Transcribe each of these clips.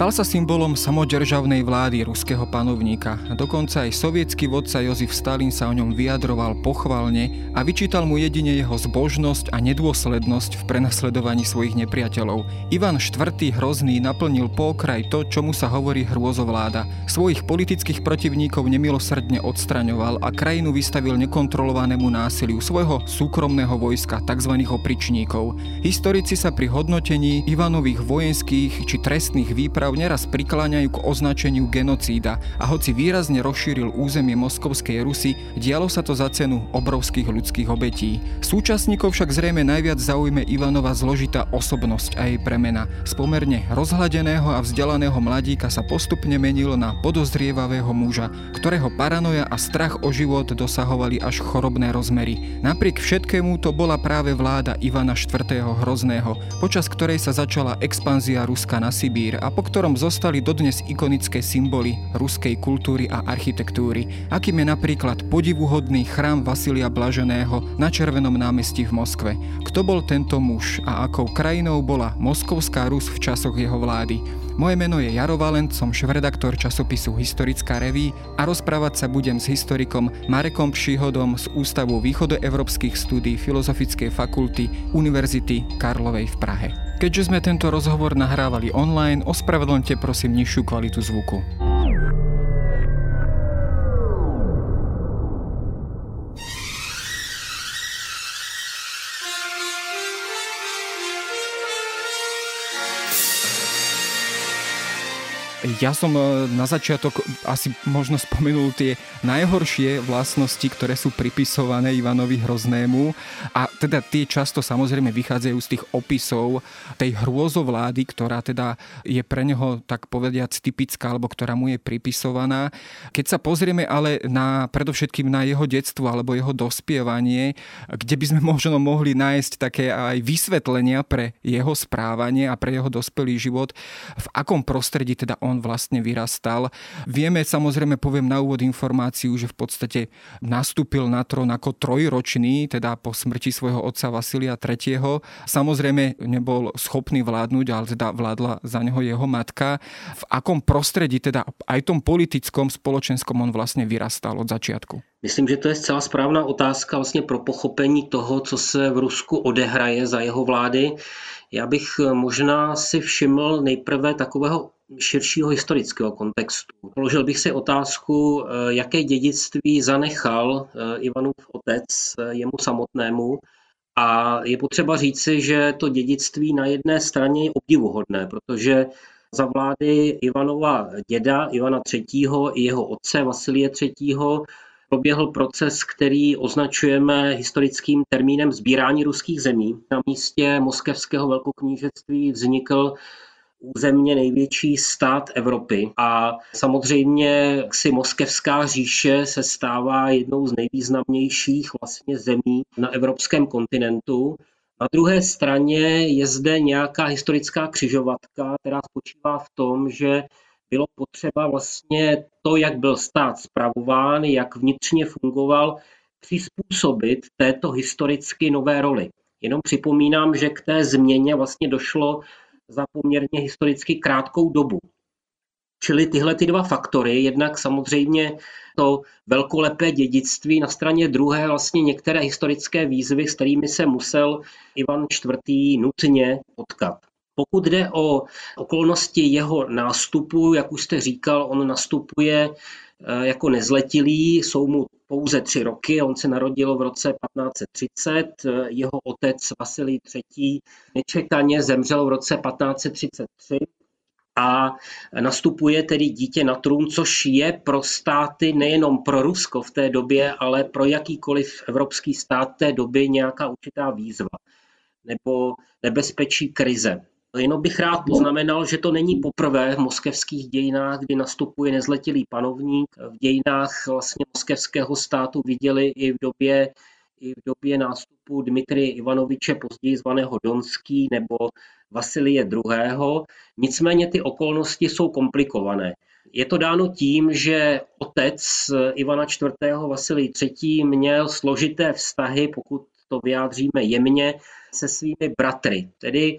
Stal sa symbolom samodržavnej vlády ruského panovníka. Dokonca aj sovietský vodca Jozif Stalin sa o ňom vyjadroval pochvalne a vyčítal mu jedine jeho zbožnosť a nedôslednosť v prenasledovaní svojich nepriateľov. Ivan IV. Hrozný naplnil po okraj to, čomu sa hovorí hrôzovláda. Svojich politických protivníkov nemilosrdne odstraňoval a krajinu vystavil nekontrolovanému násiliu svojho súkromného vojska, tzv. opričníkov. Historici sa pri hodnotení Ivanových vojenských či trestných výprav príprav neraz prikláňajú k označeniu genocída a hoci výrazne rozšíril územie Moskovskej Rusy, dialo sa to za cenu obrovských ľudských obetí. Súčasníkov však zrejme najviac zaujme Ivanova zložitá osobnosť a jej premena. Z pomerne rozhladeného a vzdelaného mladíka sa postupne menil na podozrievavého muža, ktorého paranoja a strach o život dosahovali až chorobné rozmery. Napriek všetkému to bola práve vláda Ivana IV. Hrozného, počas ktorej sa začala expanzia Ruska na Sibír a po ktorom zostali dodnes ikonické symboly ruskej kultúry a architektúry, akým je napríklad podivuhodný chrám Vasilia Blaženého na Červenom námestí v Moskve. Kto bol tento muž a akou krajinou bola Moskovská Rus v časoch jeho vlády? Moje meno je Jaro Valent, som švedaktor časopisu Historická reví a rozprávať sa budem s historikom Marekom Pšihodom z Ústavu východoevropských studí Filozofickej fakulty Univerzity Karlovej v Prahe. Keďže sme tento rozhovor nahrávali online, ospravedlňte prosím nižšiu kvalitu zvuku. Ja som e, na začiatok asi možno spomenul tie najhoršie vlastnosti, ktoré sú pripisované Ivanovi Hroznému a teda tie často samozrejme vychádzajú z tých opisov tej hrôzovlády, ktorá teda je pre neho tak povediac typická alebo ktorá mu je pripisovaná. Keď sa pozrieme ale na predovšetkým na jeho detstvo alebo jeho dospievanie, kde by sme možno mohli nájsť také aj vysvetlenia pre jeho správanie a pre jeho dospelý život, v akom prostredí teda on on vlastne vyrastal. Vieme, samozrejme, poviem na úvod informáciu, že v podstate nastúpil na trón ako trojročný, teda po smrti svojho otca Vasilia III. Samozrejme nebol schopný vládnuť, ale teda vládla za neho jeho matka. V akom prostredí, teda aj tom politickom, spoločenskom on vlastne vyrastal od začiatku? Myslím, že to je zcela správná otázka vlastně pro pochopení toho, co se v Rusku odehraje za jeho vlády. Já bych možná si všiml nejprve takového širšího historického kontextu. Položil bych si otázku, eh, jaké dědictví zanechal eh, Ivanův otec eh, jemu samotnému. A je potřeba říci, že to dědictví na jedné straně je obdivuhodné, protože za vlády Ivanova děda Ivana III. i jeho otce Vasilie III. proběhl proces, který označujeme historickým termínem sbírání ruských zemí. Na místě moskevského velkoknížectví vznikl územně největší stát Evropy a samozřejmě si moskevská říše se stává jednou z nejvýznamnějších vlastně zemí na evropském kontinentu. Na druhé straně je zde nějaká historická křižovatka, která spočívá v tom, že bylo potřeba vlastně to, jak byl stát zpravován, jak vnitřně fungoval, přizpůsobit této historicky nové roli. Jenom připomínám, že k té změně vlastně došlo za poměrně historicky krátkou dobu. Čili tyhle ty dva faktory, jednak samozřejmě to velkolepé dědictví, na straně druhé vlastně některé historické výzvy, s kterými se musel Ivan IV. nutně potkat. Pokud jde o okolnosti jeho nástupu, jak už jste říkal, on nastupuje eh, jako nezletilý, jsou mu pouze tři roky, on se narodil v roce 1530, jeho otec Vasilij III. nečekaně zemřel v roce 1533 a nastupuje tedy dítě na trůn, což je pro státy nejenom pro Rusko v té době, ale pro jakýkoliv evropský stát té doby nějaká určitá výzva nebo nebezpečí krize. Jenom bych rád poznamenal, že to není poprvé v moskevských dějinách, kdy nastupuje nezletilý panovník. V dějinách vlastně moskevského státu viděli i v době, i v době nástupu Dmitrie Ivanoviče, později zvaného Donský, nebo Vasilie II. Nicméně ty okolnosti jsou komplikované. Je to dáno tím, že otec Ivana IV. Vasilij III. měl složité vztahy, pokud to vyjádříme jemně, se svými bratry. Tedy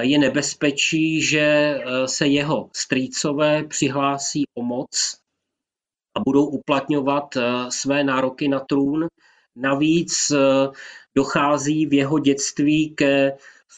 je nebezpečí, že se jeho strýcové přihlásí o moc a budou uplatňovat své nároky na trůn. Navíc dochází v jeho dětství ke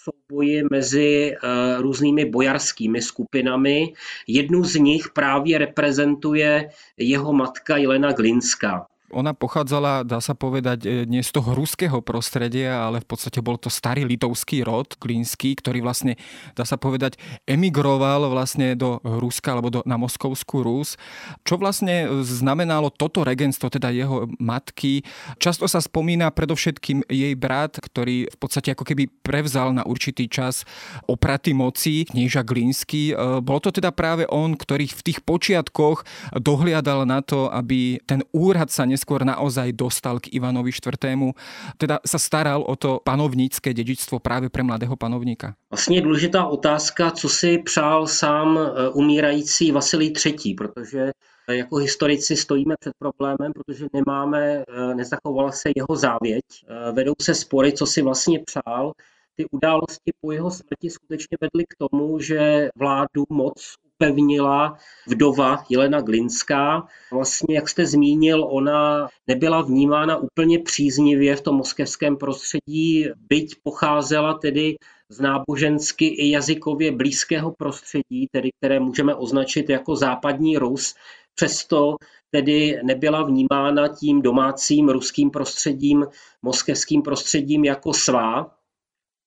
souboji mezi eh, různými bojarskými skupinami. Jednu z nich právě reprezentuje jeho matka Jelena Glinská. Ona pochádzala, dá sa povedať, e, nie z toho ruského prostredia, ale v podstate bol to starý litovský rod, Klínsky, ktorý vlastne, dá sa povedať, emigroval vlastne do Ruska alebo do, na Moskovskú Rus. Čo vlastne znamenalo toto regenstvo, teda jeho matky? Často sa spomína predovšetkým jej brat, ktorý v podstate ako keby prevzal na určitý čas opraty moci, knieža Glínsky. E, bol to teda práve on, ktorý v tých počiatkoch dohliadal na to, aby ten úrad sa nes neskôr naozaj dostal k Ivanovi IV. Teda sa staral o to panovnícke dedičstvo právě pre mladého panovníka. Vlastně je důležitá otázka, co si přál sám e, umírající Vasilij III., protože e, jako historici stojíme před problémem, protože nemáme, e, nezachovala se jeho závěť. Vedou se spory, co si vlastně přál. Ty události po jeho smrti skutečně vedly k tomu, že vládu moc upevnila vdova Jelena Glinská. Vlastně, jak jste zmínil, ona nebyla vnímána úplně příznivě v tom moskevském prostředí, byť pocházela tedy z nábožensky i jazykově blízkého prostředí, tedy které můžeme označit jako západní Rus, přesto tedy nebyla vnímána tím domácím ruským prostředím, moskevským prostředím jako svá.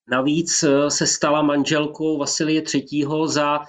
Navíc se stala manželkou Vasilie III. za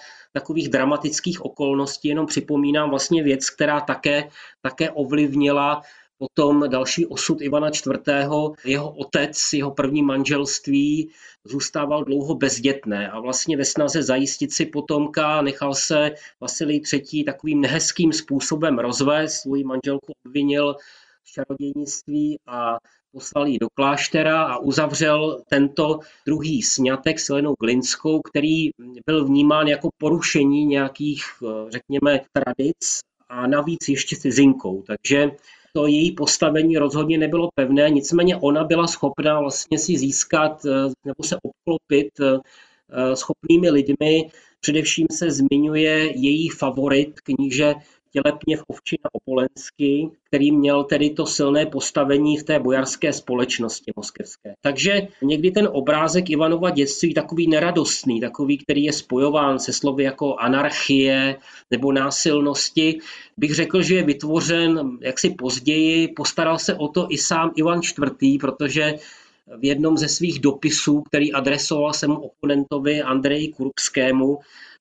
takových dramatických okolností. Jenom připomínám vlastně věc, která také, také ovlivnila potom další osud Ivana IV. Jeho otec, jeho první manželství zůstával dlouho bezdětné a vlastně ve snaze zajistit si potomka nechal se Vasilij III. takovým nehezkým způsobem rozvést. Svou manželku obvinil čarodějnictví a poslal ji do kláštera a uzavřel tento druhý sňatek s Helenou Glinskou, který byl vnímán jako porušení nějakých, eh, řekněme, tradic a navíc ještě cizinkou. Takže to její postavení rozhodně nebylo pevné, nicméně ona byla schopná vlastně si získat eh, nebo se obklopit eh, schopnými lidmi. Především se zmiňuje její favorit, kníže Tělepněv Ovčina Opolensky, který měl tedy to silné postavení v té bojarské společnosti moskevské. Takže někdy ten obrázek Ivanova dětství takový neradostný, takový, který je spojován se slovy jako anarchie nebo násilnosti, bych řekl, že je vytvořen jaksi později, postaral se o to i sám Ivan IV., protože v jednom ze svých dopisů, který adresoval svému oponentovi Andreji Kurubskému,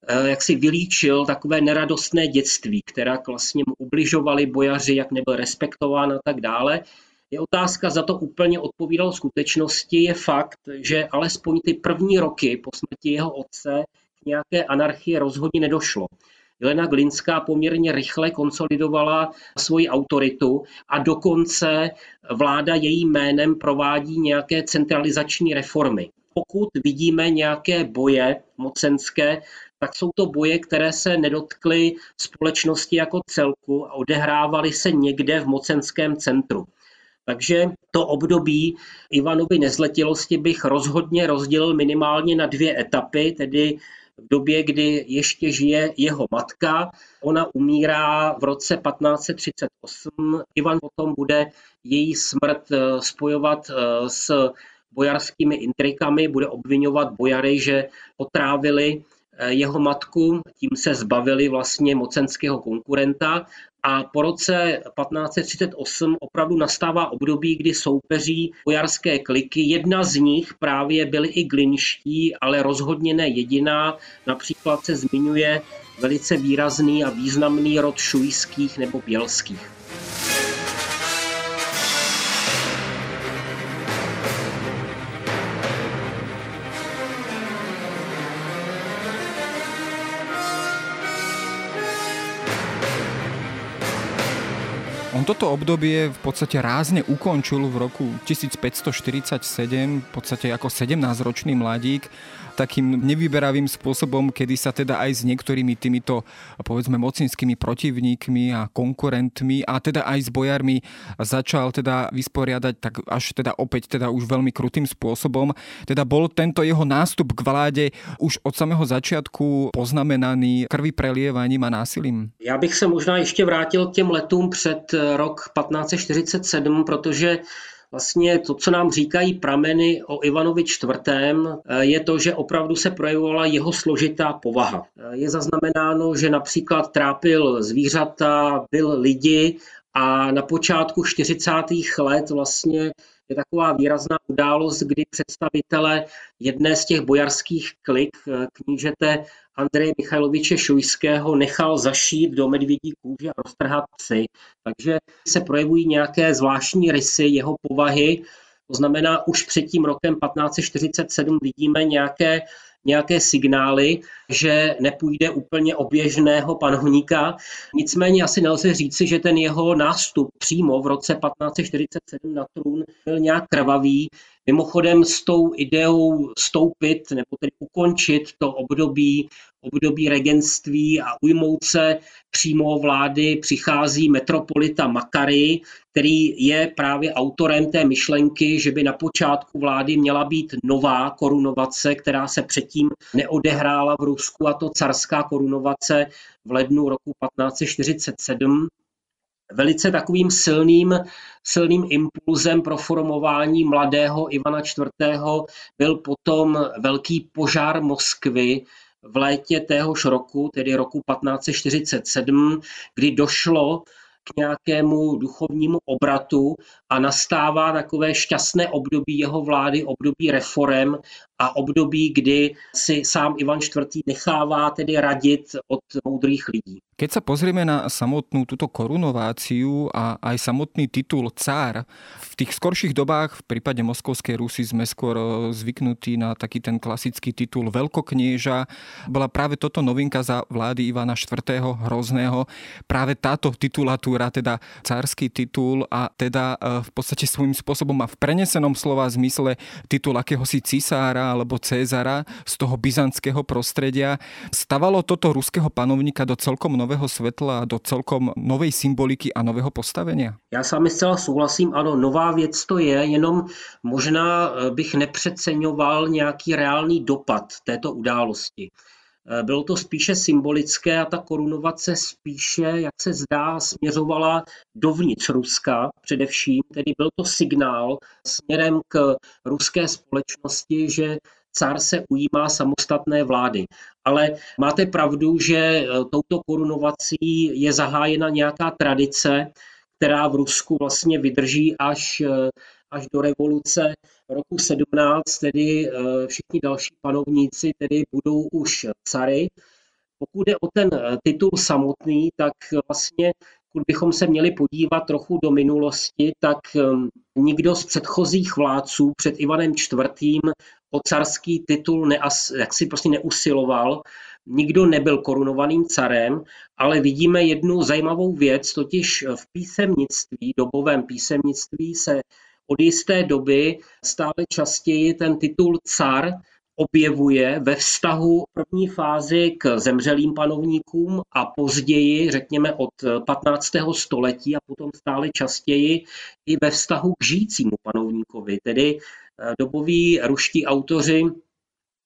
Eh, jak si vylíčil takové neradostné dětství, která vlastně mu ubližovali bojaři, jak nebyl respektován a tak dále. Je otázka, za to úplně odpovídal skutečnosti, je fakt, že alespoň ty první roky po smrti jeho otce k nějaké anarchii rozhodně nedošlo. Jelena Glinská poměrně rychle konsolidovala svoji autoritu a dokonce vláda jejím jménem provádí nějaké centralizační reformy. Pokud vidíme nějaké boje mocenské, tak jsou to boje, které se nedotkly společnosti jako celku a odehrávaly se někde v mocenském centru. Takže to období Ivanovy nezletilosti bych rozhodně rozdělil minimálně na dvě etapy, tedy v době, kdy ještě žije jeho matka. Ona umírá v roce 1538. Ivan potom bude její smrt eh, spojovat eh, s bojarskými intrikami, bude obvinovat bojary, že otrávili Eh, jeho matku, tím se zbavili vlastně mocenského konkurenta a po roce 1538 opravdu nastává období, kdy soupeří bojarské kliky. Jedna z nich právě byly i glinští, ale rozhodně ne jediná. Například se zmiňuje velice výrazný a významný rod šujských nebo bělských. Toto obdobie v podstate rázne ukončil v roku 1547, v podstate ako 17-ročný mladík takým nevyberavým spôsobom, kedy sa teda aj s niektorými týmito povedzme mocinskými protivníkmi a konkurentmi a teda aj s bojarmi začal teda vysporiadať tak až teda opäť teda už veľmi krutým spôsobom. Teda bol tento jeho nástup k vláde už od samého začiatku poznamenaný krvi prelievaním a násilím? Já bych se možná ještě vrátil k těm letům před rok 1547, protože Vlastně to, co nám říkají prameny o Ivanovi IV., je to, že opravdu se projevovala jeho složitá povaha. Je zaznamenáno, že například trápil zvířata, byl lidi a na počátku 40. let vlastně je taková výrazná událost, kdy představitele jedné z těch bojarských klik knížete Andreje Michailoviče Šujského nechal zašít do medvědí kůže a roztrhat psy. Takže se projevují nějaké zvláštní rysy jeho povahy. To znamená, už před tím rokem 1547 vidíme nějaké nějaké signály, že nepůjde úplně oběžného panovníka. Nicméně asi nelze říci, že ten jeho nástup přímo v roce 1547 na trůn byl nějak krvavý. Mimochodem s tou ideou stoupit nebo tedy ukončit to období, období regentství a ujmout se přímo vlády přichází metropolita Makary, který je právě autorem té myšlenky, že by na počátku vlády měla být nová korunovace, která se předtím neodehrála v Rusku, a to carská korunovace v lednu roku 1547 velice takovým silným, silným impulzem pro formování mladého Ivana IV. byl potom velký požár Moskvy v létě téhož roku, tedy roku 1547, kdy došlo k nějakému duchovnímu obratu a nastává takové šťastné období jeho vlády, období reform a období, kdy si sám Ivan IV. nechává tedy radit od moudrých lidí. Keď sa pozrieme na samotnú túto korunováciu a aj samotný titul cár, v tých skorších dobách v prípade Moskovskej Rusy sme skôr e, zvyknutí na taký ten klasický titul veľkoknieža. Bola práve toto novinka za vlády Ivana IV. Hrozného. Práve táto titulatúra, teda cársky titul a teda e, v podstate svojím spôsobom a v prenesenom slova zmysle titul akéhosi cisára alebo Cézara z toho byzantského prostredia. Stavalo toto ruského panovníka do celkom nového světla, do celkom novej symboliky a nového postavenia? Já s vámi zcela souhlasím, ano, nová věc to je, jenom možná eh, bych nepřeceňoval nějaký reálný dopad této události. Eh, bylo to spíše symbolické a ta korunovace spíše, jak se zdá, směřovala dovnitř Ruska především, tedy byl to signál směrem k ruské společnosti, že car se ujímá samostatné vlády. Ale máte pravdu, že e, touto korunovací je zahájena nějaká tradice, která v Rusku vlastně vydrží až, e, až do revoluce roku 17, tedy e, všichni další panovníci tedy budou už cary. Pokud jde o ten titul samotný, tak vlastně pokud bychom se měli podívat trochu do minulosti, tak nikdo z předchozích vládců před Ivanem IV. o carský titul neas, jak si prostě neusiloval. Nikdo nebyl korunovaným carem, ale vidíme jednu zajímavou věc, totiž v písemnictví, dobovém písemnictví se od jisté doby stále častěji ten titul car objevuje ve vztahu první fázi k zemřelým panovníkům a později, řekněme od 15. století a potom stále častěji i ve vztahu k žijícímu panovníkovi. Tedy eh, doboví ruští autoři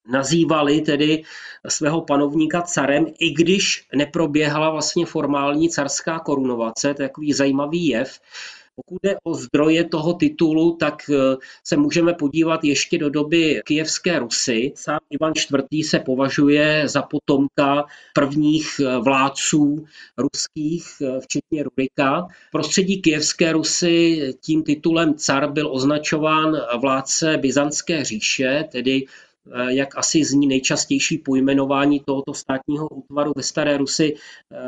nazývali tedy svého panovníka carem, i když neproběhla vlastně formální carská korunovace, to je takový zajímavý jev. Pokud jde o zdroje toho titulu, tak eh, se můžeme podívat ještě do doby kijevské Rusy. Sám Ivan IV. se považuje za potomka prvních eh, vládců ruských, eh, včetně Rurika. V prostředí kijevské Rusy tím titulem car byl označován vládce Byzantské říše, tedy jak asi zní nejčastější pojmenování tohoto státního útvaru ve Staré Rusy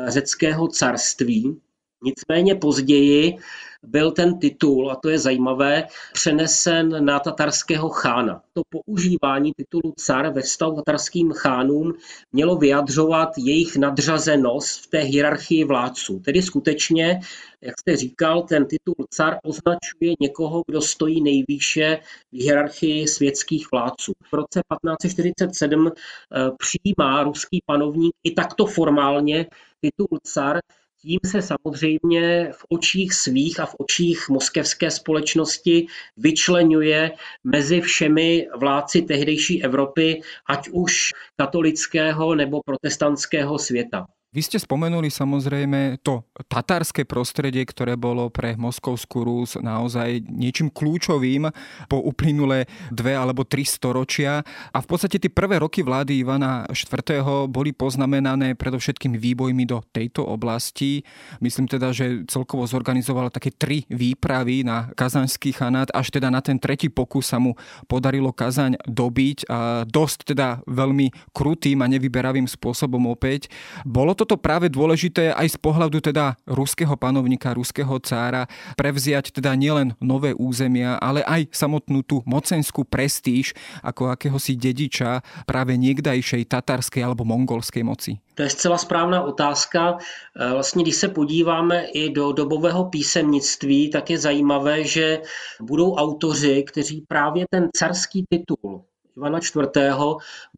řeckého carství. Nicméně později byl ten titul, a to je zajímavé, přenesen na tatarského chána. To používání titulu car ve vztahu tatarským chánům mělo vyjadřovat jejich nadřazenost v té hierarchii vládců. Tedy skutečně, jak jste říkal, ten titul car označuje někoho, kdo stojí nejvýše v hierarchii světských vládců. V roce 1547 eh, přijímá ruský panovník i takto formálně titul car, tím se samozřejmě v očích svých a v očích moskevské společnosti vyčlenuje mezi všemi vládci tehdejší Evropy, ať už katolického nebo protestantského světa. Vy ste spomenuli samozrejme to tatárske prostredie, ktoré bolo pre Moskovskú Rus naozaj niečím kľúčovým po uplynulé dve alebo tri storočia. A v podstate tie prvé roky vlády Ivana IV. boli poznamenané predovšetkým výbojmi do tejto oblasti. Myslím teda, že celkovo zorganizoval také tri výpravy na kazanský chanát, až teda na ten tretí pokus sa mu podarilo Kazaň dobiť a dosť teda veľmi krutým a nevyberavým spôsobom opäť. Bolo to toto práve dôležité aj z pohľadu teda ruského panovníka, ruského cára, prevziať teda nielen nové územia, ale aj samotnú tú mocenskú prestíž ako akéhosi dediča práve niekdajšej tatarskej alebo mongolskej moci? To je zcela správná otázka. E, vlastně, když se podíváme i do dobového písemnictví, tak je zajímavé, že budou autoři, kteří právě ten carský titul Ivana IV.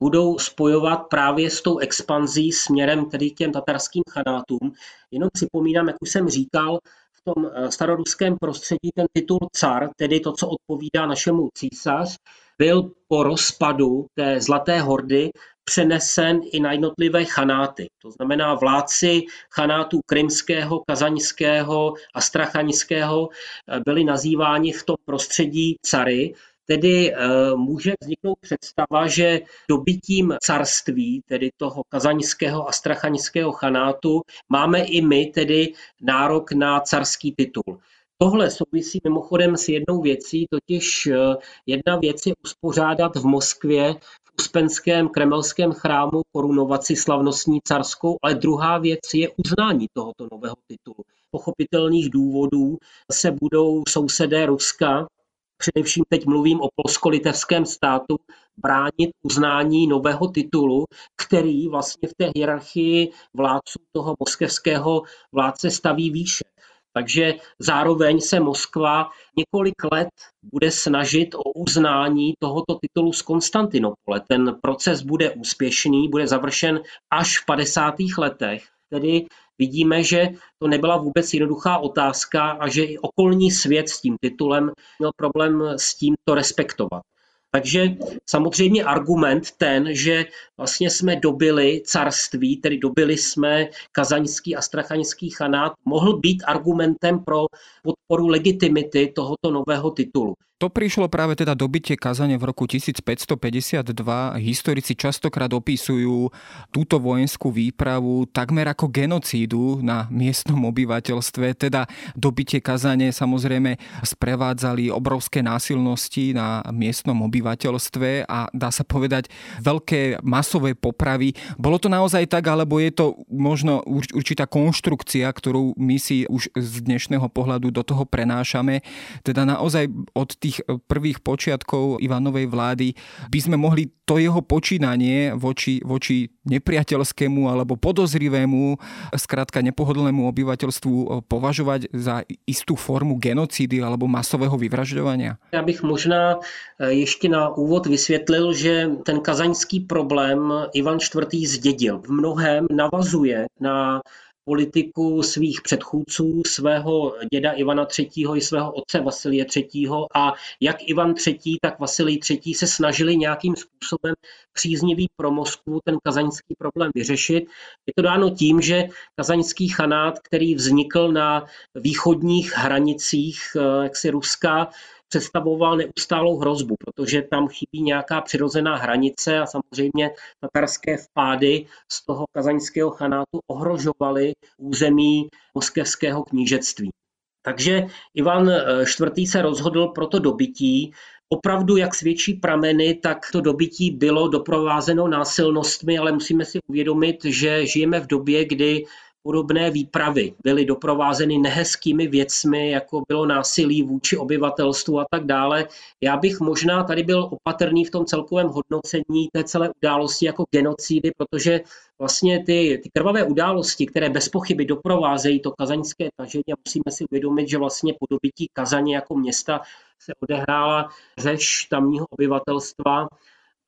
budou spojovat právě s tou expanzí směrem tedy k těm tatarským chanátům. Jenom připomínám, jak už jsem říkal, v tom eh, staroruském prostředí ten titul car, tedy to, co odpovídá našemu císař, byl po rozpadu té Zlaté hordy přenesen i na jednotlivé chanáty. To znamená vládci chanátů krymského, kazaňského a strachanického eh, byli nazýváni v tom prostředí cary Tedy eh, může vzniknout představa, že dobytím carství, tedy toho kazaňského a strachaňského chanátu, máme i my tedy nárok na carský titul. Tohle souvisí mimochodem s jednou věcí, totiž eh, jedna věc je uspořádat v Moskvě v Uspenském kremelském chrámu korunovaci slavnostní carskou, ale druhá věc je uznání tohoto nového titulu. Pochopitelných důvodů se budou sousedé Ruska především teď mluvím o polsko-litevském státu, bránit uznání nového titulu, který vlastně v té hierarchii vládců toho moskevského vládce staví výše. Takže zároveň se Moskva několik let bude snažit o uznání tohoto titulu z Konstantinopole. Ten proces bude úspěšný, bude završen až v 50. letech. Tedy vidíme, že to nebyla vůbec jednoduchá otázka a že i okolní svět s tím titulem měl problém s tím to respektovat. Takže samozřejmě argument ten, že vlastně jsme dobili carství, tedy dobili jsme kazaňský a strachaňský chanát, mohl být argumentem pro podporu legitimity tohoto nového titulu. To prišlo práve teda dobitie kazane v roku 1552. Historici častokrát opisujú túto vojenskú výpravu takmer ako genocídu na miestnom obyvateľstve. Teda dobitie kazane samozrejme sprevádzali obrovské násilnosti na miestnom obyvateľstve a dá sa povedať veľké masové popravy. Bolo to naozaj tak, alebo je to možno určitá konštrukcia, ktorú my si už z dnešného pohľadu do toho prenášame. Teda naozaj od tých prvých počiatkov Ivanovej vlády by sme mohli to jeho počínanie voči, voči nepriateľskému alebo podozrivému, skrátka nepohodlnému obyvateľstvu považovať za istú formu genocídy alebo masového vyvražďovania? Já bych možná eh, ještě na úvod vysvětlil, že ten kazaňský problém Ivan IV. zdědil. V mnohem navazuje na politiku svých předchůdců, svého děda Ivana III. i svého otce Vasilie III. A jak Ivan III., tak Vasilij III. se snažili nějakým způsobem příznivý pro Moskvu ten kazaňský problém vyřešit. Je to dáno tím, že kazaňský chanát, který vznikl na východních hranicích eh, jaksi Ruska, představoval neustálou hrozbu, protože tam chybí nějaká přirozená hranice a samozřejmě tatarské vpády z toho kazaňského chanátu ohrožovaly území moskevského knížectví. Takže Ivan IV. se rozhodl pro to dobytí. Opravdu, jak svědčí prameny, tak to dobytí bylo doprovázeno násilnostmi, ale musíme si uvědomit, že žijeme v době, kdy podobné výpravy byly doprovázeny nehezkými věcmi, jako bylo násilí vůči obyvatelstvu a tak dále. Já bych možná tady byl opatrný v tom celkovém hodnocení té celé události jako genocidy, protože vlastně ty, ty krvavé události, které bez pochyby doprovázejí to kazaňské tažení, a musíme si uvědomit, že vlastně po dobytí Kazaně jako města se odehrála řeš tamního obyvatelstva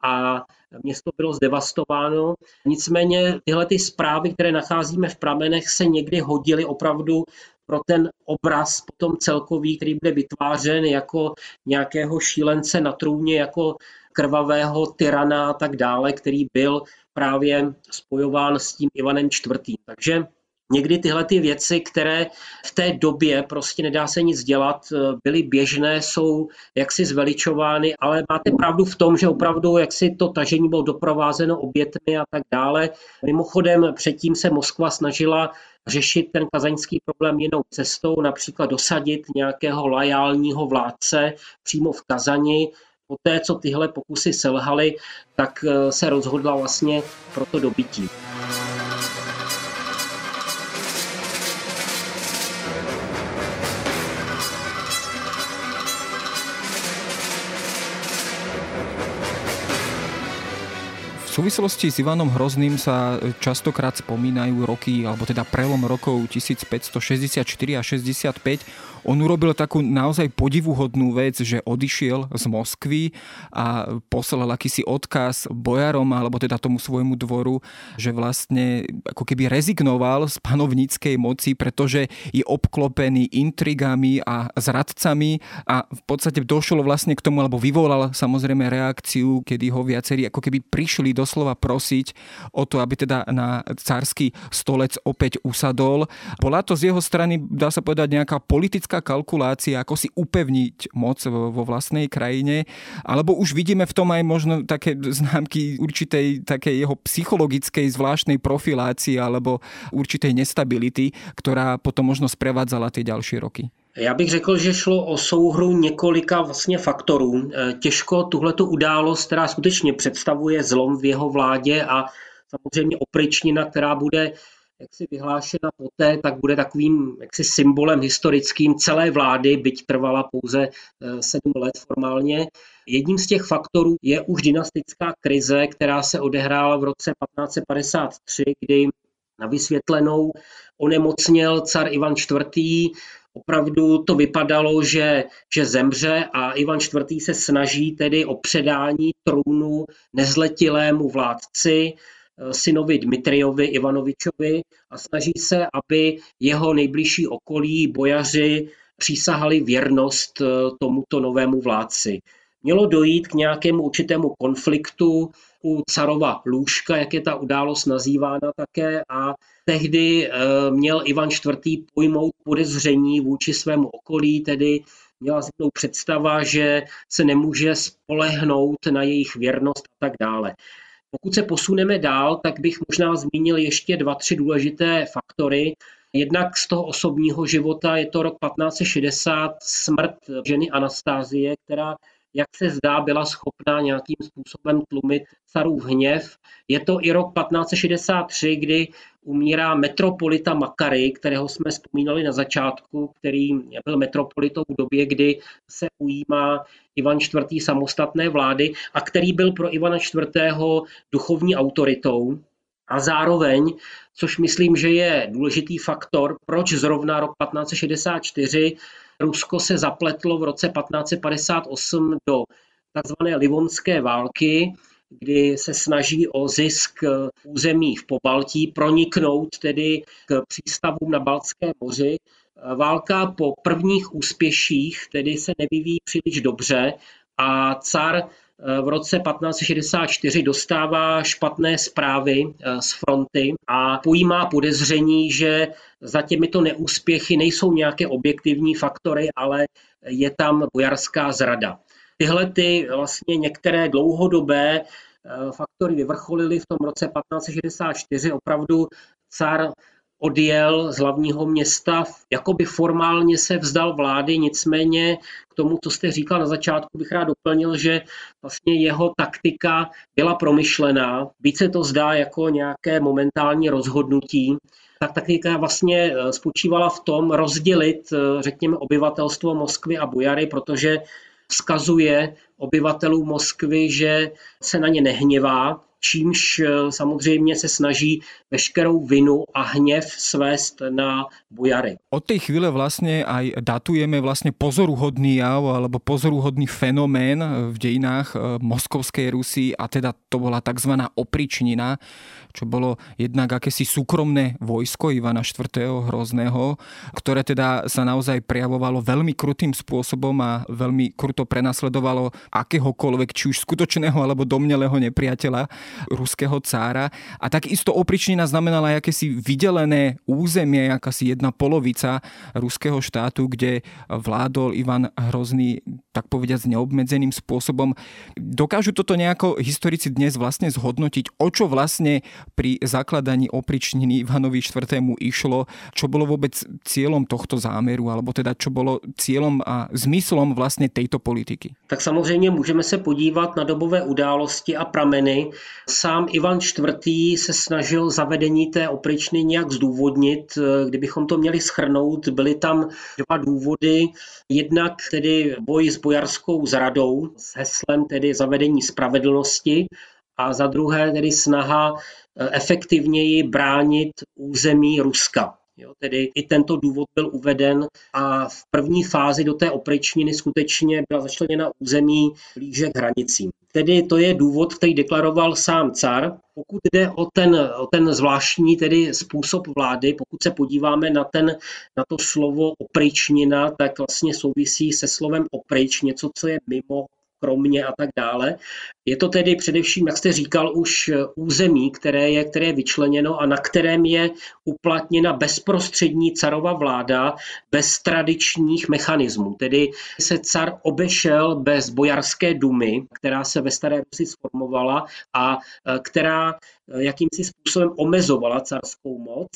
a město bylo zdevastováno. Nicméně tyhle ty zprávy, které nacházíme v pramenech, se někdy hodily opravdu pro ten obraz potom celkový, který bude vytvářen jako nějakého šílence na trůně, jako krvavého tyrana a tak dále, který byl právě spojován s tím Ivanem IV. Takže Někdy tyhle ty věci, které v té době prostě nedá se nic dělat, byly běžné, jsou jaksi zveličovány, ale máte pravdu v tom, že opravdu jaksi to tažení bylo doprovázeno obětmi a tak dále. Mimochodem předtím se Moskva snažila řešit ten kazaňský problém jinou cestou, například dosadit nějakého lajálního vládce přímo v Kazani, Poté, co tyhle pokusy selhaly, tak se rozhodla vlastně pro to dobytí. Súvislosti s Ivanom Hrozným sa častokrát spomínajú roky, alebo teda prelom rokov 1564 a 65 on urobil takú naozaj podivuhodnú vec, že odišiel z Moskvy a poslal akýsi odkaz bojarom, alebo teda tomu svojmu dvoru, že vlastne ako keby rezignoval z panovníckej moci, pretože je obklopený intrigami a zradcami a v podstate došlo vlastne k tomu, alebo vyvolal samozrejme reakciu, kedy ho viacerí ako keby prišli doslova prosiť o to, aby teda na cársky stolec opäť usadol. Bola to z jeho strany, dá sa povedať, nejaká politická politická kalkulácia, ako si upevniť moc vo vlastnej krajine, alebo už vidíme v tom aj možno také známky určitej takej jeho psychologickej zvláštnej profilácie alebo určitej nestability, ktorá potom možno sprevádzala tie ďalšie roky? Já bych řekl, že šlo o souhru několika vlastně faktorů. Těžko tuhletu událost, která skutečně představuje zlom v jeho vládě a samozřejmě opričnina, která bude jaksi vyhlášena poté, tak bude takovým jaksi symbolem historickým celé vlády, byť trvala pouze eh, sedm let formálně. Jedním z těch faktorů je už dynastická krize, která se odehrála v roce 1553, kdy na vysvětlenou onemocněl car Ivan IV. Opravdu to vypadalo, že, že zemře a Ivan IV. se snaží tedy o předání trůnu nezletilému vládci, synovi Dmitriovi Ivanovičovi a snaží se, aby jeho nejbližší okolí, bojaři, přísahali věrnost eh, tomuto novému vládci. Mělo dojít k nějakému určitému konfliktu u carova lůžka, jak je ta událost nazývána také, a tehdy eh, měl Ivan IV. pojmout podezření vůči svému okolí, tedy měla vzniknout představa, že se nemůže spolehnout na jejich věrnost a tak dále. Pokud se posuneme dál, tak bych možná zmínil ještě dva, tři důležité faktory. Jednak z toho osobního života je to rok 1560, smrt ženy Anastázie, která jak se zdá, byla schopná nějakým způsobem tlumit carův hněv. Je to i rok 1563, kdy umírá metropolita Makary, kterého jsme vzpomínali na začátku, který byl metropolitou v době, kdy se ujímá Ivan IV. samostatné vlády a který byl pro Ivana IV. duchovní autoritou. A zároveň, což myslím, že je důležitý faktor, proč zrovna rok 1564 Rusko se zapletlo v roce 1558 do tzv. Livonské války, kdy se snaží o zisk území v Pobaltí, proniknout tedy k přístavům na Baltské moři. Válka po prvních úspěších tedy se nevyvíjí příliš dobře a car v roce 1564 dostává špatné zprávy eh, z fronty a pojímá podezření, že za těmito neúspěchy nejsou nějaké objektivní faktory, ale je tam bojarská zrada. Tyhle ty vlastně některé dlouhodobé eh, faktory vyvrcholily v tom roce 1564. Opravdu car odjel z hlavního města, jakoby formálně se vzdal vlády, nicméně k tomu, co jste říkal na začátku, bych rád doplnil, že vlastně jeho taktika byla promyšlená. Více to zdá jako nějaké momentální rozhodnutí. tak taktika vlastně spočívala v tom rozdělit, řekněme, obyvatelstvo Moskvy a Bujary, protože vzkazuje obyvatelům Moskvy, že se na ně nehněvá, čímž eh, samozřejmě se snaží veškerou vinu a hněv svést na bujary. Od tej chvíle vlastne aj datujeme vlastne pozoruhodný jav alebo pozoruhodný fenomén v dejinách eh, Moskovskej Rusy a teda to bola tzv. opričnina, čo bolo jednak akési súkromné vojsko Ivana IV. Hrozného, ktoré teda sa naozaj prejavovalo veľmi krutým spôsobom a veľmi kruto prenasledovalo akéhokoľvek, či už skutočného alebo domnelého nepriateľa ruského cára. A takisto opričnina znamenala akési vydelené územie, akási jedna polovica ruského štátu, kde vládol Ivan Hrozný, tak povediať, neobmedzeným spôsobom. Dokážu toto nejako historici dnes vlastne zhodnotiť, o čo vlastne pri zakladaní opričniny Ivanovi IV. išlo, čo bolo vôbec cieľom tohto zámeru, alebo teda čo bolo cieľom a zmyslom vlastne tejto politiky? Tak samozřejmě můžeme se podívat na dobové události a prameny. Sám Ivan IV. se snažil zavedení té opričny nějak zdůvodnit. Kdybychom to měli schrnout, byly tam dva důvody. Jednak tedy boj s bojarskou zradou s heslem tedy zavedení spravedlnosti a za druhé tedy snaha eh, efektivněji bránit území Ruska. Jo, tedy i tento důvod byl uveden a v první fázi do té opričniny skutečně byla začleněna území blíže k hranicím. Tedy to je důvod, který deklaroval sám car. Pokud jde o ten, o ten zvláštní tedy způsob vlády, pokud se podíváme na, ten, na to slovo opričnina, tak vlastně souvisí se slovem oprič, něco, co je mimo kromě a tak dále. Je to tedy především, jak jste říkal, už území, které je, které je vyčleněno a na kterém je uplatněna bezprostřední carova vláda bez tradičních mechanismů. Tedy se car obešel bez bojarské dumy, která se ve Staré Rusi sformovala a e, která e, jakýmsi způsobem omezovala carskou moc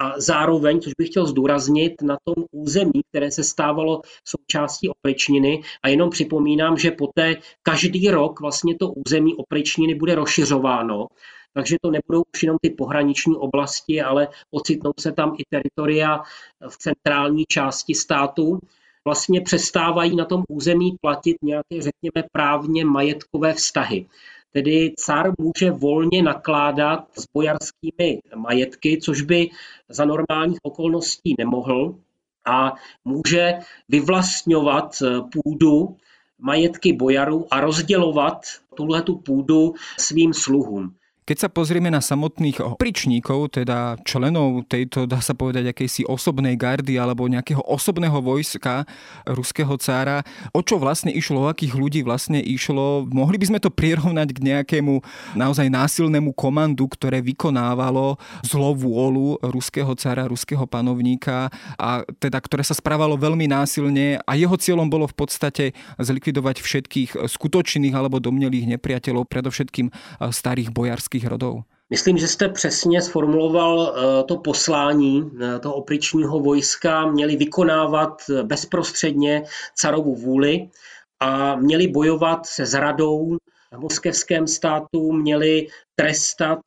a zároveň, což bych chtěl zdůraznit, na tom území, které se stávalo součástí opričniny a jenom připomínám, že poté každý rok vlastně to území opričniny bude rozšiřováno, takže to nebudou už jenom ty pohraniční oblasti, ale ocitnou se tam i teritoria v centrální části státu. Vlastně přestávají na tom území platit nějaké, řekněme, právně majetkové vztahy. Tedy car může volně nakládat s bojarskými majetky, což by za normálních okolností nemohl a může vyvlastňovat půdu majetky bojarů a rozdělovat tuhle tu půdu svým sluhům. Keď sa pozrieme na samotných opričníkov, teda členov tejto, dá sa povedať, akejsi osobnej gardy alebo nejakého osobného vojska ruského cára, o čo vlastne išlo, o akých ľudí vlastne išlo, mohli by sme to prirovnať k nejakému naozaj násilnému komandu, ktoré vykonávalo zlú vôľu ruského cára, ruského panovníka a teda ktoré sa správalo veľmi násilne a jeho cieľom bolo v podstate zlikvidovať všetkých skutočných alebo domnelých nepriateľov, predovšetkým starých bojarských českých rodov? Myslím, že jste přesně sformuloval eh, to poslání eh, toho opričního vojska. Měli vykonávat eh, bezprostředně carovu vůli a měli bojovat se zradou v moskevském státu, měli trestat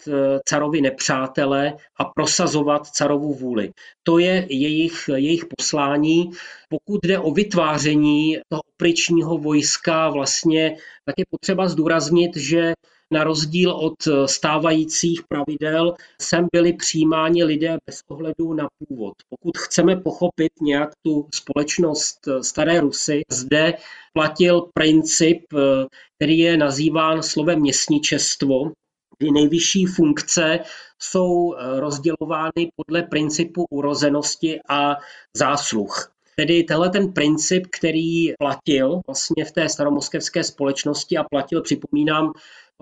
carovi nepřátele a prosazovat carovu vůli. To je jejich, jejich poslání. Pokud jde o vytváření toho opričního vojska, vlastně tak je potřeba zdůraznit, že na rozdíl od eh, stávajících pravidel sem byli přijímáni lidé bez ohledu na původ. Pokud chceme pochopit nějak tu společnost eh, Staré Rusy, zde platil princip, eh, který je nazýván slovem městničestvo, kdy nejvyšší funkce jsou rozdělovány podle principu urozenosti a zásluh. Tedy tenhle ten princip, který platil vlastně v té staromoskevské společnosti a platil, připomínám,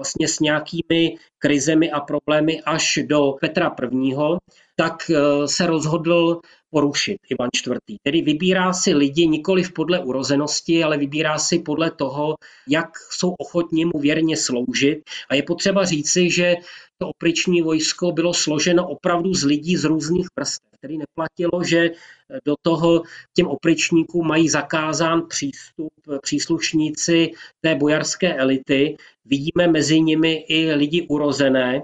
vlastně s nějakými krizemi a problémy až do Petra I., tak eh, se rozhodl porušit Ivan IV. Tedy vybírá si lidi nikoli podle urozenosti, ale vybírá si podle toho, jak jsou ochotní mu věrně sloužit. A je potřeba říci, že to opriční vojsko bylo složeno opravdu z lidí z různých vrstev. Tedy neplatilo, že do toho těm opričníkům mají zakázán přístup příslušníci té bojarské elity. Vidíme mezi nimi i lidi urozené,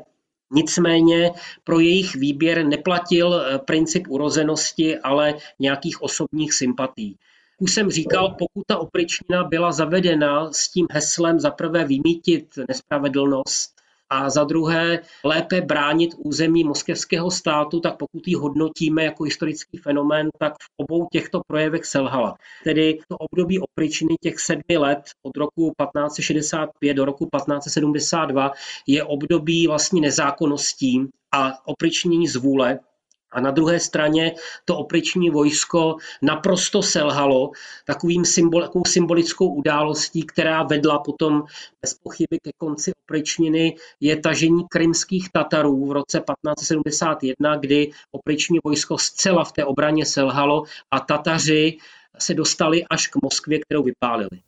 Nicméně pro jejich výběr neplatil eh, princip urozenosti, ale nějakých osobních sympatí. Už jsem říkal, pokud ta opričnina byla zavedena s tím heslem za prvé vymítit nespravedlnost a za druhé lépe bránit území moskevského státu, tak pokud ji hodnotíme jako historický fenomén, tak v obou těchto projevech selhala. Tedy to období opričiny těch sedmi let od roku 1565 do roku 1572 je období vlastně nezákonností a opričnění z vůle, a na druhé straně to opriční vojsko naprosto selhalo takovým symbol, takovou symbolickou událostí, která vedla potom bez pochyby ke konci opričniny, je tažení krymských Tatarů v roce 1571, kdy opriční vojsko zcela v té obraně selhalo a Tataři se dostali až k Moskvě, kterou vypálili.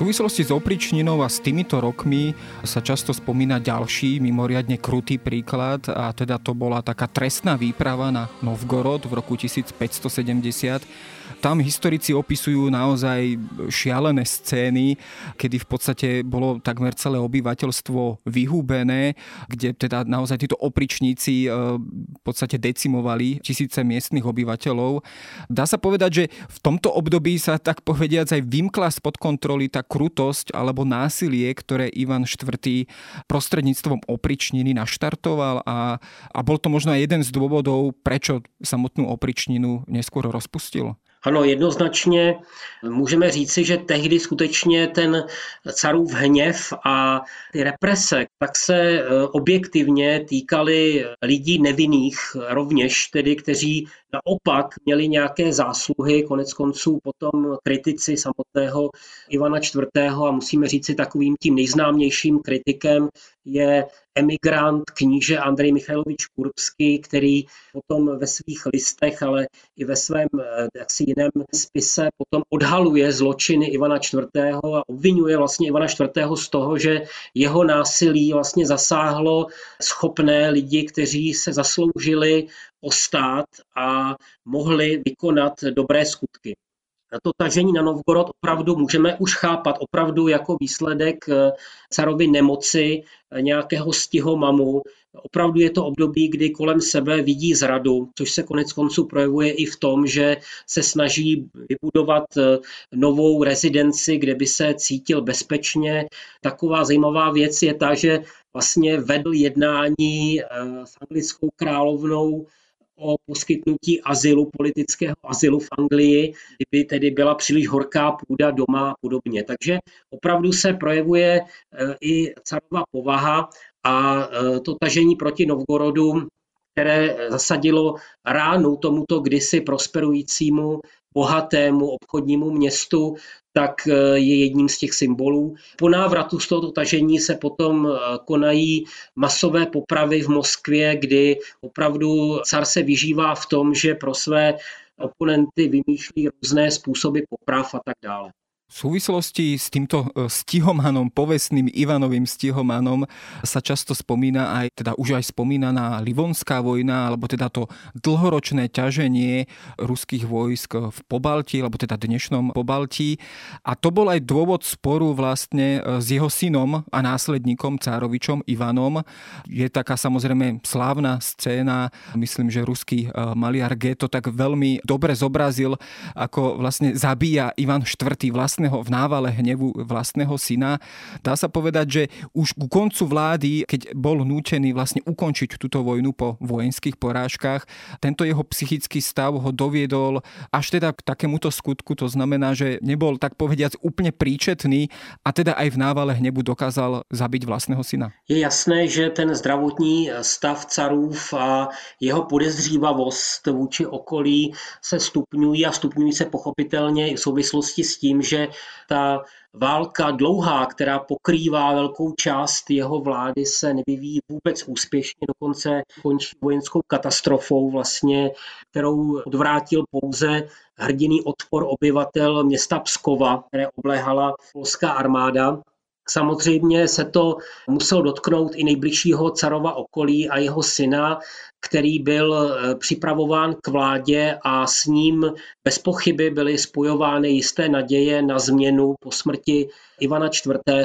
Súvislosti s opričninou a s týmito rokmi sa často spomína ďalší mimoriadne krutý príklad a teda to bola taká trestná výprava na Novgorod v roku 1570 tam historici opisujú naozaj šialené scény, kedy v podstate bolo takmer celé obyvateľstvo vyhúbené, kde teda naozaj títo opričníci e, v podstate decimovali tisíce miestnych obyvateľov. Dá sa povedať, že v tomto období sa tak povediac aj vymkla spod kontroly tá krutosť alebo násilie, ktoré Ivan IV. prostredníctvom opričniny naštartoval a, a bol to možno jeden z dôvodov, prečo samotnú opričninu neskôr rozpustil? Ano, jednoznačně. Můžeme říci, že tehdy skutečně ten carův hněv a ty represe tak se e, objektivně týkaly lidí nevinných, rovněž tedy, kteří naopak měli nějaké zásluhy, konec konců potom kritici samotného Ivana IV. a musíme říci takovým tím nejznámějším kritikem je emigrant kníže Andrej Michailovič Kurbský, který potom ve svých listech, ale i ve svém eh, jaksi jiném spise potom odhaluje zločiny Ivana IV. a obvinuje vlastně Ivana IV. z toho, že jeho násilí vlastně zasáhlo schopné lidi, kteří se zasloužili o stát a mohli vykonat dobré skutky to tažení na Novgorod opravdu můžeme už chápat opravdu jako výsledek eh, carovy nemoci, eh, nějakého stihomamu. Opravdu je to období, kdy kolem sebe vidí zradu, což se konec konců projevuje i v tom, že se snaží vybudovat eh, novou rezidenci, kde by se cítil bezpečně. Taková zajímavá věc je ta, že vlastně vedl jednání s anglickou královnou o poskytnutí azylu, politického azylu v Anglii, kdyby tedy byla příliš horká půda doma a podobně. Takže opravdu se projevuje eh, i carová povaha a eh, to tažení proti Novgorodu které zasadilo ránu tomuto kdysi prosperujícímu bohatému obchodnímu městu, tak eh, je jedním z těch symbolů. Po návratu z tohoto tažení se potom eh, konají masové popravy v Moskvě, kdy opravdu car se vyžívá v tom, že pro své oponenty vymýšlí různé způsoby poprav a tak dále. V súvislosti s týmto e, stihomanom, povestným Ivanovým stihomanom sa často spomína aj, teda už aj spomínaná Livonská vojna, alebo teda to dlhoročné ťaženie ruských vojsk v Pobalti, alebo teda dnešnom Pobalti. A to bol aj dôvod sporu vlastne e, s jeho synom a následníkom Cárovičom Ivanom. Je taká samozrejme slávna scéna, myslím, že ruský e, maliar G to tak veľmi dobre zobrazil, ako vlastne zabíja Ivan IV. vlastne vlastného, v návale hnevu vlastného syna. Dá sa povedať, že už ku koncu vlády, keď bol nútený vlastne ukončiť túto vojnu po vojenských porážkach, tento jeho psychický stav ho doviedol až teda k takémuto skutku. To znamená, že nebol tak povediac úplne príčetný a teda aj v návale hnevu dokázal zabiť vlastného syna. Je jasné, že ten zdravotní stav carův a jeho podezřívavost vůči okolí se stupňují a stupňují se pochopitelně i v souvislosti s tím, že ta válka dlouhá, která pokrývá velkou část jeho vlády, se nevyvíjí vůbec úspěšně, dokonce končí vojenskou katastrofou, vlastně, kterou odvrátil pouze hrdiný odpor obyvatel města Pskova, které obléhala polská armáda. Samozřejmě se to muselo dotknout i nejbližšího carova okolí a jeho syna, který byl eh, připravován k vládě a s ním bez pochyby byly spojovány jisté naděje na změnu po smrti Ivana IV.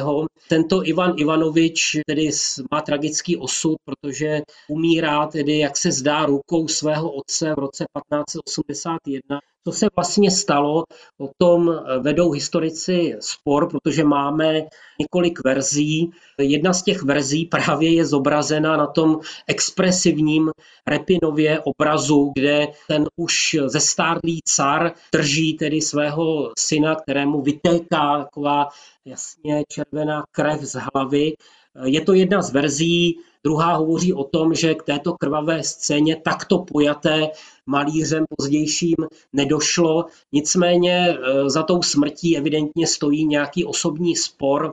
Tento Ivan Ivanovič tedy má tragický osud, protože umírá tedy, jak se zdá, rukou svého otce v roce 1581 co se vlastně stalo, o tom vedou historici spor, protože máme několik verzí. Jedna z těch verzí právě je zobrazena na tom expresivním Repinově obrazu, kde ten už zestárlý car drží tedy svého syna, kterému vytéká taková jasně červená krev z hlavy. Je to jedna z verzí, druhá hovoří o tom, že k této krvavé scéně takto pojaté malířem pozdějším nedošlo. Nicméně e, za tou smrtí evidentně stojí nějaký osobní spor.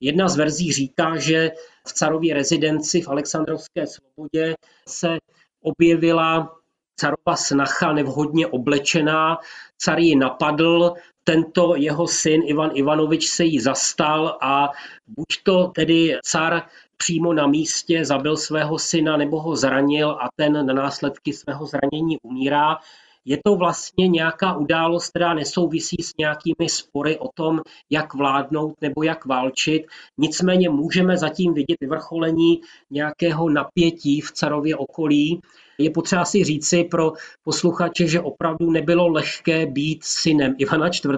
Jedna z verzí říká, že v carově rezidenci v Alexandrovské svobodě se objevila carova snacha nevhodně oblečená, car ji napadl, tento jeho syn Ivan Ivanovič se jí zastal a buď to tedy car přímo na místě zabil svého syna nebo ho zranil a ten na následky svého zranění umírá. Je to vlastně nějaká událost, která nesouvisí s nějakými spory o tom, jak vládnout nebo jak válčit. Nicméně můžeme zatím vidět vyvrcholení nějakého napětí v carově okolí. Je potřeba si říci pro posluchače, že opravdu nebylo lehké být synem Ivana IV.,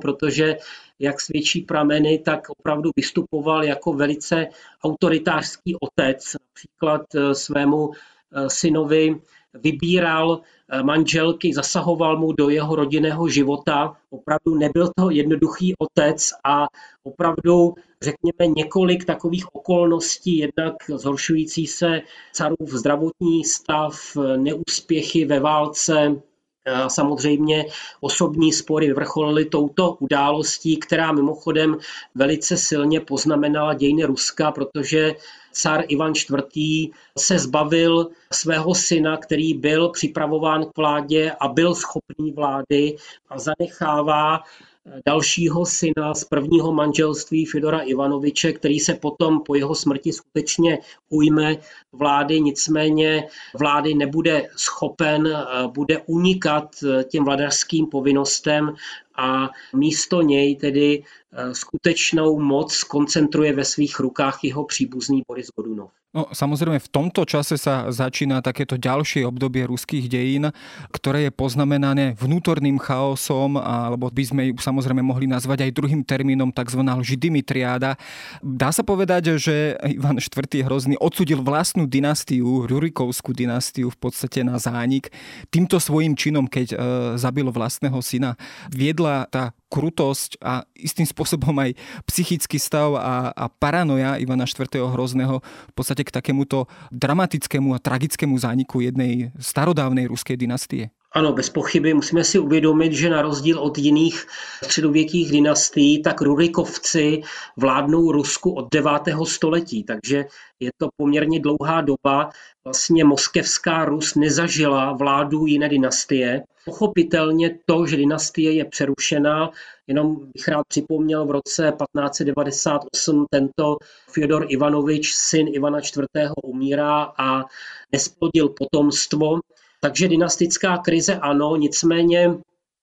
protože jak svědčí prameny, tak opravdu vystupoval jako velice autoritářský otec. Například eh, svému eh, synovi vybíral eh, manželky, zasahoval mu do jeho rodinného života. Opravdu nebyl to jednoduchý otec a opravdu, řekněme, několik takových okolností, jednak zhoršující se carův zdravotní stav, neúspěchy ve válce, a samozřejmě osobní spory vrcholily touto událostí, která mimochodem velice silně poznamenala dějiny Ruska, protože car Ivan IV. se zbavil svého syna, který byl připravován k vládě a byl schopný vlády a zanechává dalšího syna z prvního manželství Fedora Ivanoviče, který se potom po jeho smrti skutečně ujme vlády, nicméně vlády nebude schopen, bude unikat těm vladařským povinnostem a místo něj tedy skutečnou moc koncentruje ve svých rukách jeho příbuzný Boris Godunov. No, samozrejme, v tomto čase sa začína takéto ďalšie obdobie ruských dejín, ktoré je poznamenané vnútorným chaosom, alebo by sme ju samozrejme mohli nazvať aj druhým termínom tzv. lži Dimitriáda. Dá sa povedať, že Ivan IV. hrozný odsudil vlastnú dynastiu, Rurikovskú dynastiu v podstate na zánik týmto svojim činom, keď e, zabil vlastného syna. Viedla tá krutosť a istým spôsobom aj psychický stav a, a paranoja Ivana IV. hrozného v podstate k takémuto dramatickému a tragickému zániku jednej starodávnej ruskej dynastie. Ano, bez pochyby musíme si uvědomit, že na rozdíl od jiných středověkých dynastií, tak Rurikovci vládnou Rusku od 9. století, takže je to poměrně dlouhá doba. Vlastně moskevská Rus nezažila vládu jiné dynastie. Pochopitelně to, že dynastie je přerušená, jenom bych rád připomněl, v roce 1598 tento Fyodor Ivanovič, syn Ivana IV. umírá a nesplodil potomstvo. Takže dynastická krize ano, nicméně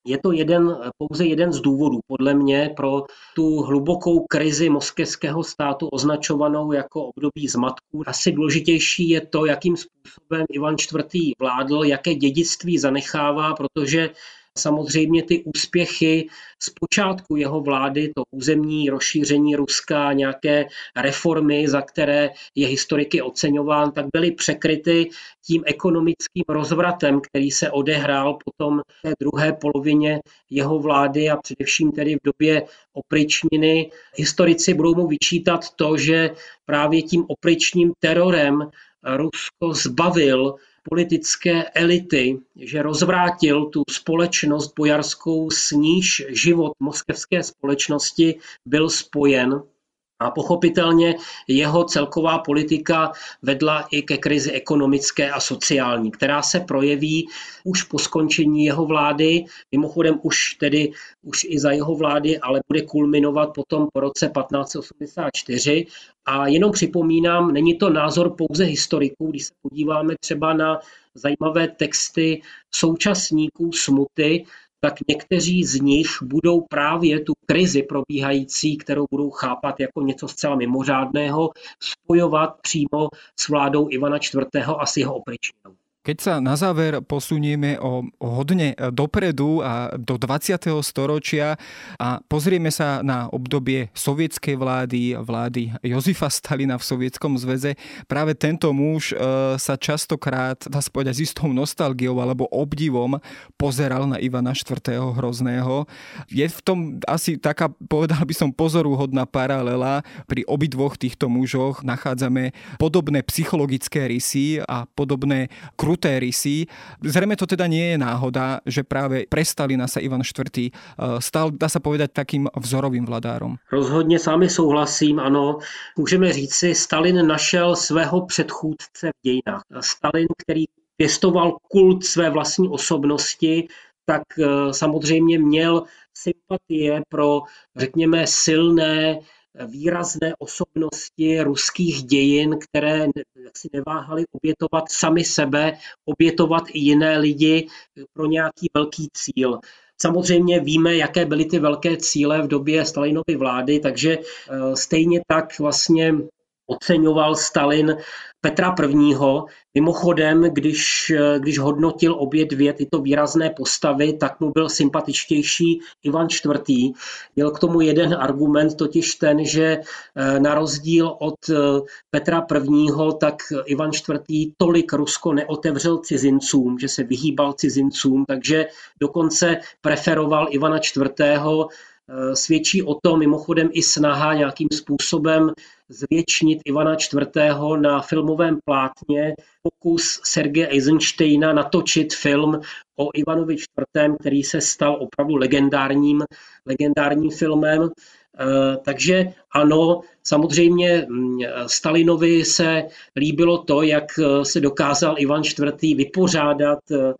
je to jeden, pouze jeden z důvodů, podle mě, pro tu hlubokou krizi moskevského státu označovanou jako období zmatků. Asi důležitější je to, jakým způsobem Ivan IV. vládl, jaké dědictví zanechává, protože Samozřejmě ty úspěchy z počátku jeho vlády, to územní rozšíření Ruska, nějaké reformy, za které je historiky oceňován, tak byly překryty tím ekonomickým rozvratem, který se odehrál potom té druhé polovině jeho vlády a především tedy v době opričniny. Historici budou mu vyčítat to, že právě tím opričním terorem Rusko zbavil politické elity, že rozvrátil tu společnost bojarskou, s níž život moskevské společnosti byl spojen. A pochopitelně jeho celková politika vedla i ke krizi ekonomické a sociální, která se projeví už po skončení jeho vlády, mimochodem už tedy už i za jeho vlády, ale bude kulminovat potom po roce 1584. A jenom připomínám, není to názor pouze historiků, když se podíváme třeba na zajímavé texty současníků smuty, tak někteří z nich budou právě tu krizi probíhající, kterou budou chápat jako něco zcela mimořádného, spojovat přímo s vládou Ivana IV. a s jeho opričinou. Keď sa na záver posunieme o, o hodne dopredu a do 20. storočia a pozrieme sa na obdobie sovietskej vlády, vlády Jozifa Stalina v Sovietskom zväze, práve tento muž e, sa častokrát, dá sa povedať, s istou nostalgiou alebo obdivom pozeral na Ivana IV. Hrozného. Je v tom asi taká, povedal by som, pozoruhodná paralela. Pri obidvoch týchto mužoch nachádzame podobné psychologické rysy a podobné krut kruté rysy. Zrejme to teda nie je náhoda, že práve pre Stalina sa Ivan IV. Eh, stal, dá sa povedať, takým vzorovým vladárom. Rozhodně s vámi souhlasím, ano. Můžeme říci, Stalin našel svého předchůdce v dějinách. Stalin, který pěstoval kult své vlastní osobnosti, tak eh, samozřejmě měl sympatie pro, řekněme, silné výrazné osobnosti ruských dějin, které si neváhali obětovat sami sebe, obětovat i jiné lidi pro nějaký velký cíl. Samozřejmě víme, jaké byly ty velké cíle v době Stalinovy vlády, takže eh, stejně tak vlastně oceňoval Stalin Petra I. Mimochodem, když, když hodnotil obě dvě tyto výrazné postavy, tak mu byl sympatičtější Ivan IV. Měl k tomu jeden argument, totiž ten, že eh, na rozdíl od eh, Petra I. tak Ivan IV. tolik Rusko neotevřel cizincům, že se vyhýbal cizincům, takže dokonce preferoval Ivana IV Eh, svědčí o tom mimochodem i snaha nějakým způsobem zvětšnit Ivana IV. na filmovém plátně, pokus Sergeje Eisensteina natočit film o Ivanovi IV., který se stal opravdu legendárním, legendárním filmem. Eh, takže ano, samozřejmě mm, Stalinovi se líbilo to, jak eh, se dokázal Ivan IV. vypořádat Eh,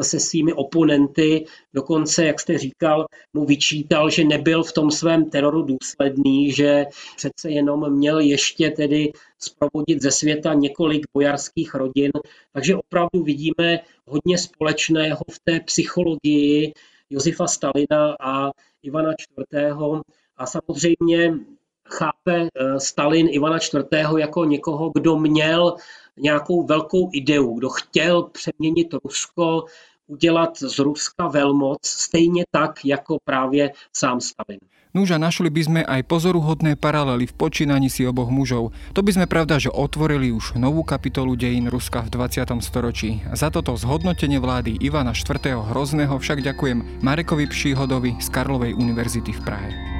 se svými oponenty. Dokonce, jak jste říkal, mu vyčítal, že nebyl v tom svém teroru důsledný, že přece jenom měl ještě tedy zprovodit ze světa několik bojarských rodin. Takže opravdu vidíme hodně společného v té psychologii Josefa Stalina a Ivana IV. A samozřejmě chápe eh, Stalin Ivana IV. jako někoho, kdo měl nějakou velkou ideu, kdo chtěl přeměnit Rusko, udělat z Ruska velmoc, stejně tak, jako právě sám Stalin. Nuž a našli by sme aj pozoruhodné paralely v počínaní si oboch mužov. To by sme pravda, že otvorili už novú kapitolu dejín Ruska v 20. storočí. Za toto zhodnotenie vlády Ivana IV. Hrozného však ďakujem Marekovi Pšíhodovi z Karlovej univerzity v Prahe.